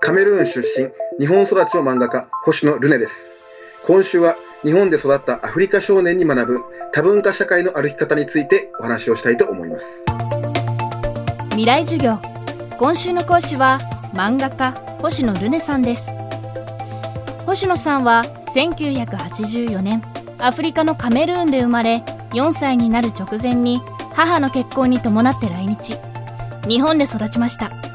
カメルーン出身、日本育ちの漫画家、星野ルネです。今週は日本で育ったアフリカ少年に学ぶ多文化社会の歩き方についてお話をしたいと思います。未来授業。今週の講師は漫画家、星野ルネさんです。星野さんは1984年、アフリカのカメルーンで生まれ、4歳になる直前に母の結婚に伴って来日。日本で育ちました。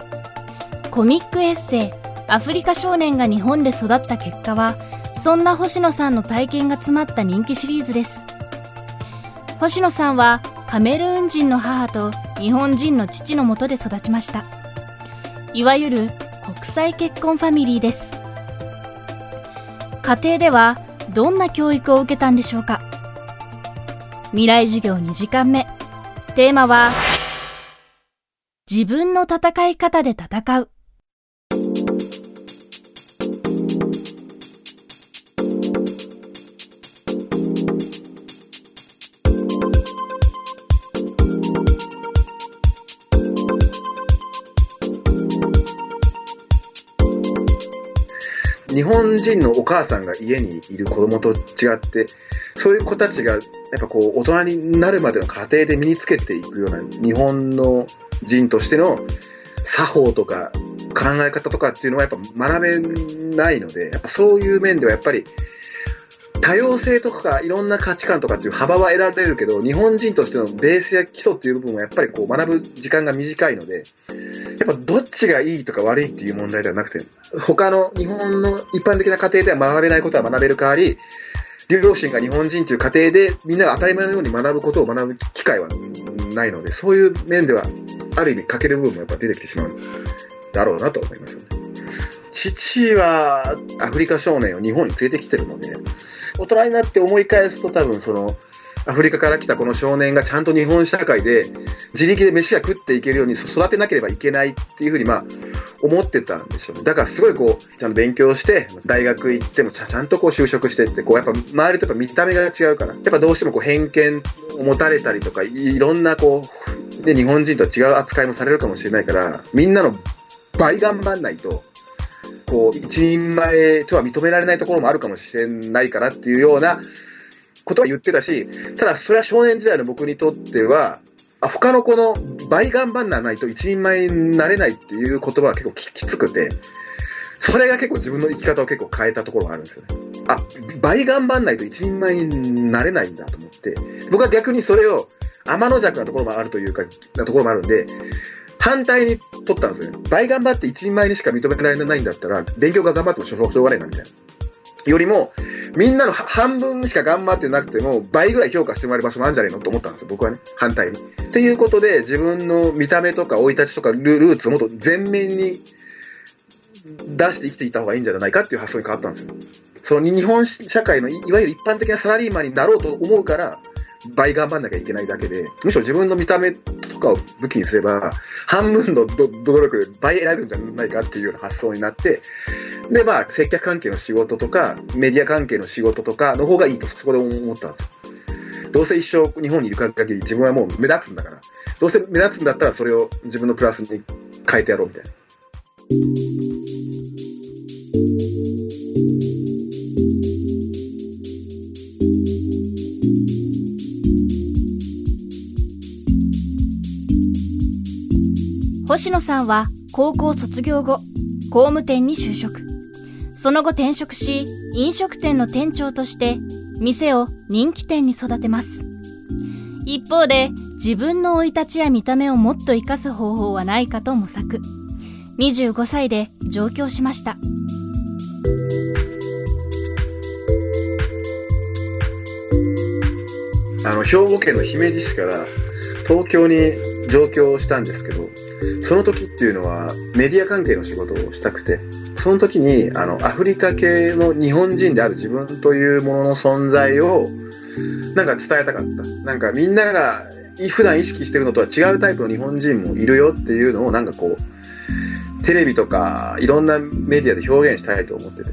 コミックエッセイアフリカ少年が日本で育った結果はそんな星野さんの体験が詰まった人気シリーズです。星野さんはカメルーン人の母と日本人の父のもとで育ちました。いわゆる国際結婚ファミリーです。家庭ではどんな教育を受けたんでしょうか。未来授業2時間目。テーマは自分の戦い方で戦う。日本人のお母さんが家にいる子供と違って、そういう子たちが、やっぱこう、大人になるまでの過程で身につけていくような、日本の人としての作法とか考え方とかっていうのはやっぱ学べないので、やっぱそういう面ではやっぱり、多様性とかいろんな価値観とかっていう幅は得られるけど、日本人としてのベースや基礎っていう部分はやっぱりこう学ぶ時間が短いので、やっぱどっちがいいとか悪いっていう問題ではなくて、他の日本の一般的な家庭では学べないことは学べる代わり、両親が日本人という家庭でみんなが当たり前のように学ぶことを学ぶ機会はないので、そういう面ではある意味欠ける部分もやっぱ出てきてしまうんだろうなと思いますね。父はアフリカ少年を日本に連れてきてるので、大人になって思い返すと多分その、アフリカから来たこの少年がちゃんと日本社会で自力で飯が食っていけるように育てなければいけないっていうふうにまあ思ってたんでしょうね。だからすごいこう、ちゃんと勉強して、大学行ってもちゃんとこう就職してって、こうやっぱ周りとやっぱ見た目が違うから、やっぱどうしてもこう偏見を持たれたりとか、いろんなこう、で日本人とは違う扱いもされるかもしれないから、みんなの倍頑張んないと、こう、一人前とは認められないところもあるかもしれないかなっていうようなことは言ってたし、ただそれは少年時代の僕にとっては、あ他の子の倍頑張んないと一人前になれないっていう言葉は結構きつくて、それが結構自分の生き方を結構変えたところがあるんですよね。あ、倍頑張んないと一人前になれないんだと思って、僕は逆にそれを天の弱なところもあるというか、なところもあるんで、反対に取ったんですよね。倍頑張って一人前にしか認められないんだったら、勉強が頑張ってもしょうがないな、みたいな。よりも、みんなの半分しか頑張ってなくても、倍ぐらい評価してもらえる場所もあるんじゃないのと思ったんですよ、僕はね。反対に。っていうことで、自分の見た目とか生い立ちとかルーツをもっと全面に出して生きていった方がいいんじゃないかっていう発想に変わったんですよ。その日本社会のいわゆる一般的なサラリーマンになろうと思うから、倍頑張んなきゃいけないだけで、むしろ自分の見た目かを武器にすれば、半分の努力で倍得られるんじゃないかっていうような発想になって、で、まあ、接客関係の仕事とか、メディア関係の仕事とかの方がいいと、そこで思ったんですよ。どうせ一生日本にいる限り自分はもう目立つんだから、どうせ目立つんだったらそれを自分のプラスに変えてやろうみたいな。星野さんは高校卒業後、工務店に就職。その後転職し、飲食店の店長として、店を人気店に育てます。一方で、自分の生い立ちや見た目をもっと活かす方法はないかと模索。25歳で上京しました。あの、兵庫県の姫路市から東京に上京したんですけど、その時っていうのはメディア関係の仕事をしたくて、その時にあのアフリカ系の日本人である自分というものの存在をなんか伝えたかった。なんかみんなが普段意識してるのとは違うタイプの日本人もいるよっていうのをなんかこう、テレビとかいろんなメディアで表現したいと思ってて、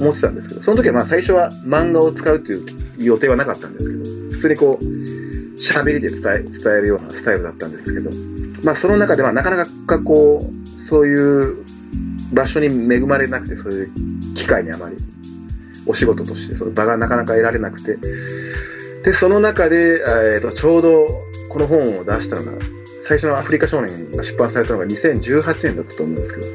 思ってたんですけど、その時はまあ最初は漫画を使うっていう予定はなかったんですけど、普通にこう、喋りで伝え、伝えるようなスタイルだったんですけど、まあ、その中ではなかなかこう、そういう場所に恵まれなくて、そういう機会にあまり、お仕事として、その場がなかなか得られなくて、で、その中で、えー、とちょうどこの本を出したのが、最初のアフリカ少年が出版されたのが2018年だったと思うんですけど、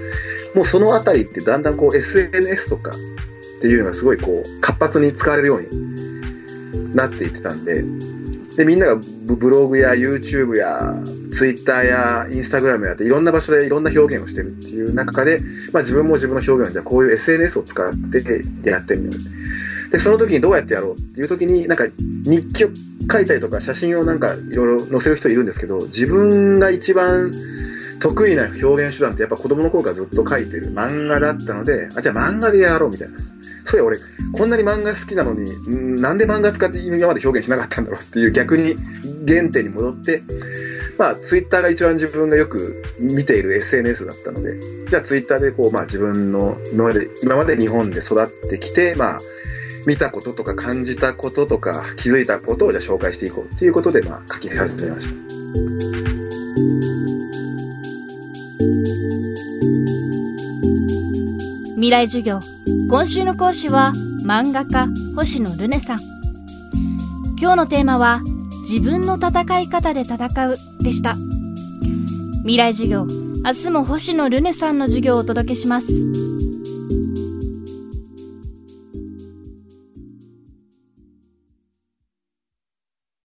もうそのあたりってだんだんこう SNS とかっていうのがすごいこう活発に使われるようになっていってたんで、で、みんながブログや YouTube や Twitter や Instagram やっていろんな場所でいろんな表現をしてるっていう中で、まあ自分も自分の表現をじゃあこういう SNS を使ってやってみよう。で、その時にどうやってやろうっていう時になんか日記を書いたりとか写真をなんかいろいろ載せる人いるんですけど、自分が一番得意な表現手段ってやっぱ子供の頃からずっと書いてる漫画だったので、あ、じゃあ漫画でやろうみたいな。そうや俺、こんなに漫画好きなのに、なんで漫画使って今まで表現しなかったんだろうっていう逆に原点に戻って、まあ、ツイッターが一番自分がよく見ている SNS だったので、じゃあツイッターでこう、まあ自分の今まで、今まで日本で育ってきて、まあ、見たこととか感じたこととか気づいたことをじゃあ紹介していこうっていうことで、まあ書き始めました。未来授業今週の講師は漫画家星野ルネさん。今日のテーマは自分の戦い方で戦うでした。未来授業明日も星野ルネさんの授業をお届けします。